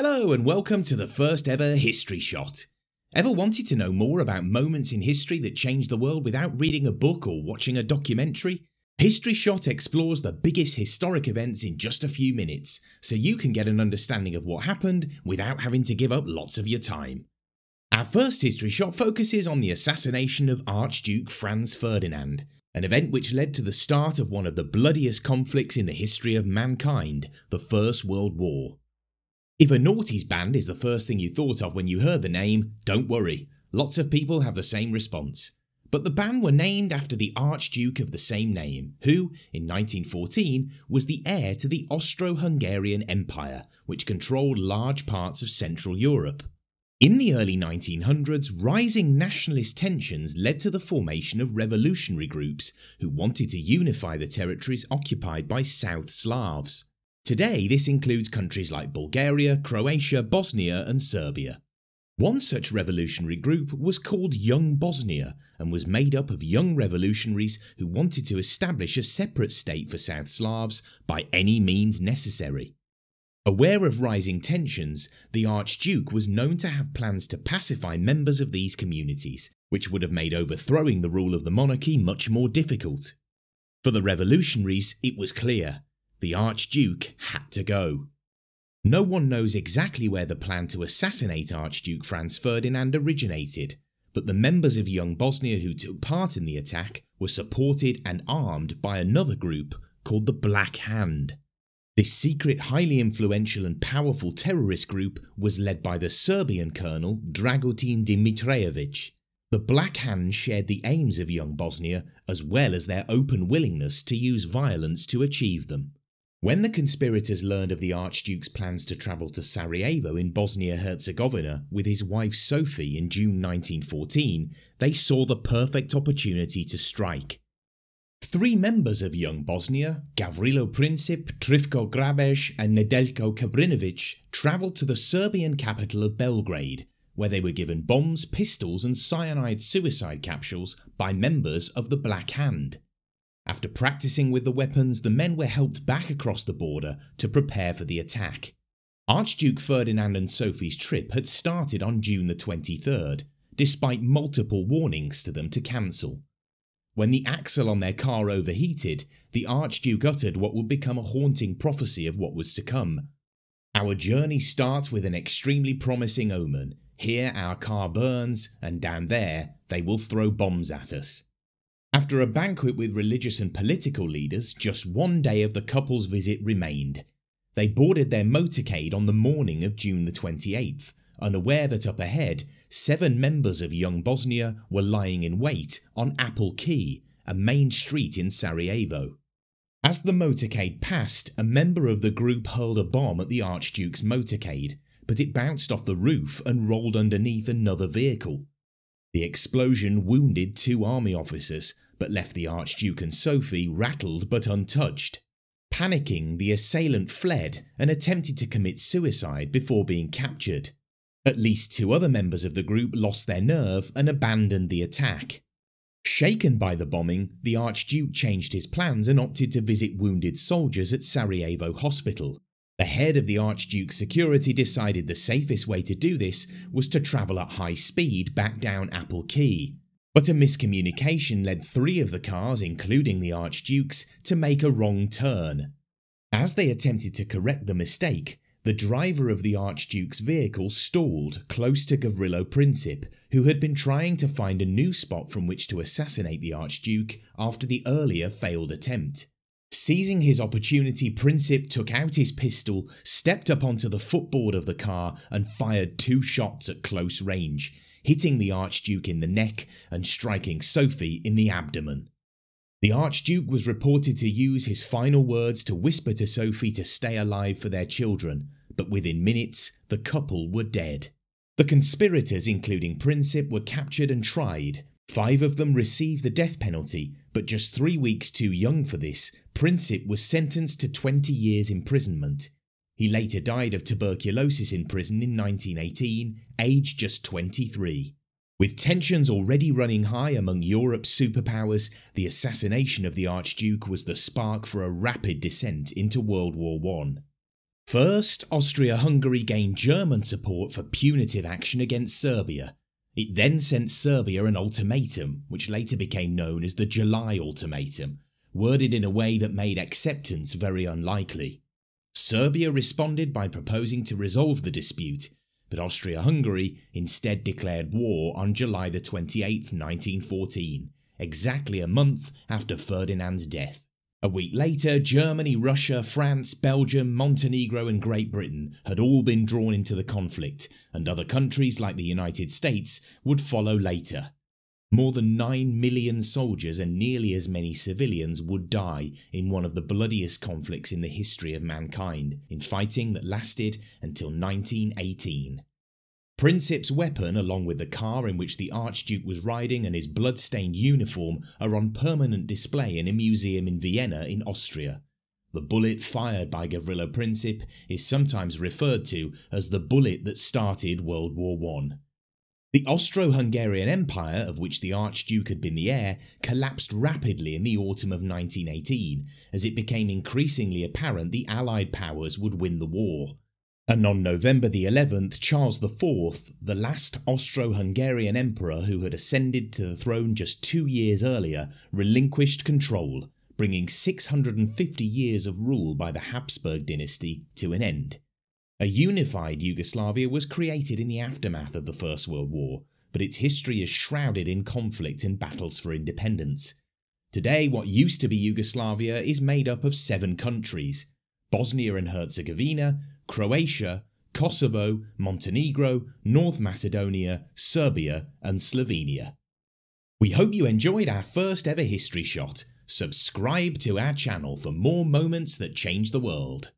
Hello and welcome to the first ever History Shot. Ever wanted to know more about moments in history that changed the world without reading a book or watching a documentary? History Shot explores the biggest historic events in just a few minutes, so you can get an understanding of what happened without having to give up lots of your time. Our first History Shot focuses on the assassination of Archduke Franz Ferdinand, an event which led to the start of one of the bloodiest conflicts in the history of mankind, the First World War. If a noughties band is the first thing you thought of when you heard the name, don't worry, lots of people have the same response. But the band were named after the Archduke of the same name, who, in 1914, was the heir to the Austro Hungarian Empire, which controlled large parts of Central Europe. In the early 1900s, rising nationalist tensions led to the formation of revolutionary groups who wanted to unify the territories occupied by South Slavs. Today, this includes countries like Bulgaria, Croatia, Bosnia, and Serbia. One such revolutionary group was called Young Bosnia and was made up of young revolutionaries who wanted to establish a separate state for South Slavs by any means necessary. Aware of rising tensions, the Archduke was known to have plans to pacify members of these communities, which would have made overthrowing the rule of the monarchy much more difficult. For the revolutionaries, it was clear the Archduke had to go. No one knows exactly where the plan to assassinate Archduke Franz Ferdinand originated, but the members of Young Bosnia who took part in the attack were supported and armed by another group called the Black Hand. This secret, highly influential, and powerful terrorist group was led by the Serbian colonel Dragutin Dimitrijevic. The Black Hand shared the aims of young Bosnia as well as their open willingness to use violence to achieve them. When the conspirators learned of the Archduke's plans to travel to Sarajevo in Bosnia Herzegovina with his wife Sophie in June 1914, they saw the perfect opportunity to strike. Three members of Young Bosnia, Gavrilo Princip, Trifko Grabež, and Nedeljko Kabrinovic, travelled to the Serbian capital of Belgrade, where they were given bombs, pistols, and cyanide suicide capsules by members of the Black Hand. After practicing with the weapons, the men were helped back across the border to prepare for the attack. Archduke Ferdinand and Sophie's trip had started on June the 23rd, despite multiple warnings to them to cancel. When the axle on their car overheated, the Archduke uttered what would become a haunting prophecy of what was to come. Our journey starts with an extremely promising omen. Here our car burns, and down there they will throw bombs at us. After a banquet with religious and political leaders, just one day of the couple's visit remained. They boarded their motorcade on the morning of June the 28th, unaware that up ahead seven members of Young Bosnia were lying in wait on Appel Quay, a main street in Sarajevo. As the motorcade passed, a member of the group hurled a bomb at the Archduke's motorcade, but it bounced off the roof and rolled underneath another vehicle. The explosion wounded two army officers, but left the Archduke and Sophie rattled but untouched. Panicking, the assailant fled and attempted to commit suicide before being captured. At least two other members of the group lost their nerve and abandoned the attack. Shaken by the bombing, the Archduke changed his plans and opted to visit wounded soldiers at Sarajevo Hospital. The head of the Archduke's security decided the safest way to do this was to travel at high speed back down Appel Quay. But a miscommunication led three of the cars, including the Archduke's, to make a wrong turn. As they attempted to correct the mistake, the driver of the Archduke's vehicle stalled close to Gavrilo Princip, who had been trying to find a new spot from which to assassinate the Archduke after the earlier failed attempt. Seizing his opportunity, Princip took out his pistol, stepped up onto the footboard of the car, and fired two shots at close range, hitting the Archduke in the neck and striking Sophie in the abdomen. The Archduke was reported to use his final words to whisper to Sophie to stay alive for their children, but within minutes, the couple were dead. The conspirators, including Princip, were captured and tried. Five of them received the death penalty, but just three weeks too young for this, Princip was sentenced to 20 years imprisonment. He later died of tuberculosis in prison in 1918, aged just 23. With tensions already running high among Europe's superpowers, the assassination of the Archduke was the spark for a rapid descent into World War I. First, Austria Hungary gained German support for punitive action against Serbia. It then sent Serbia an ultimatum, which later became known as the July Ultimatum, worded in a way that made acceptance very unlikely. Serbia responded by proposing to resolve the dispute, but Austria Hungary instead declared war on July 28, 1914, exactly a month after Ferdinand's death. A week later, Germany, Russia, France, Belgium, Montenegro, and Great Britain had all been drawn into the conflict, and other countries like the United States would follow later. More than 9 million soldiers and nearly as many civilians would die in one of the bloodiest conflicts in the history of mankind, in fighting that lasted until 1918. Princip's weapon, along with the car in which the Archduke was riding and his blood-stained uniform, are on permanent display in a museum in Vienna in Austria. The bullet fired by Gavrilo Princip is sometimes referred to as the bullet that started World War I. The Austro-Hungarian Empire, of which the Archduke had been the heir, collapsed rapidly in the autumn of 1918, as it became increasingly apparent the Allied powers would win the war. And on November the 11th, Charles IV, the last Austro-Hungarian emperor who had ascended to the throne just two years earlier, relinquished control, bringing 650 years of rule by the Habsburg dynasty to an end. A unified Yugoslavia was created in the aftermath of the First World War, but its history is shrouded in conflict and battles for independence. Today, what used to be Yugoslavia is made up of seven countries Bosnia and Herzegovina, Croatia, Kosovo, Montenegro, North Macedonia, Serbia, and Slovenia. We hope you enjoyed our first ever history shot. Subscribe to our channel for more moments that change the world.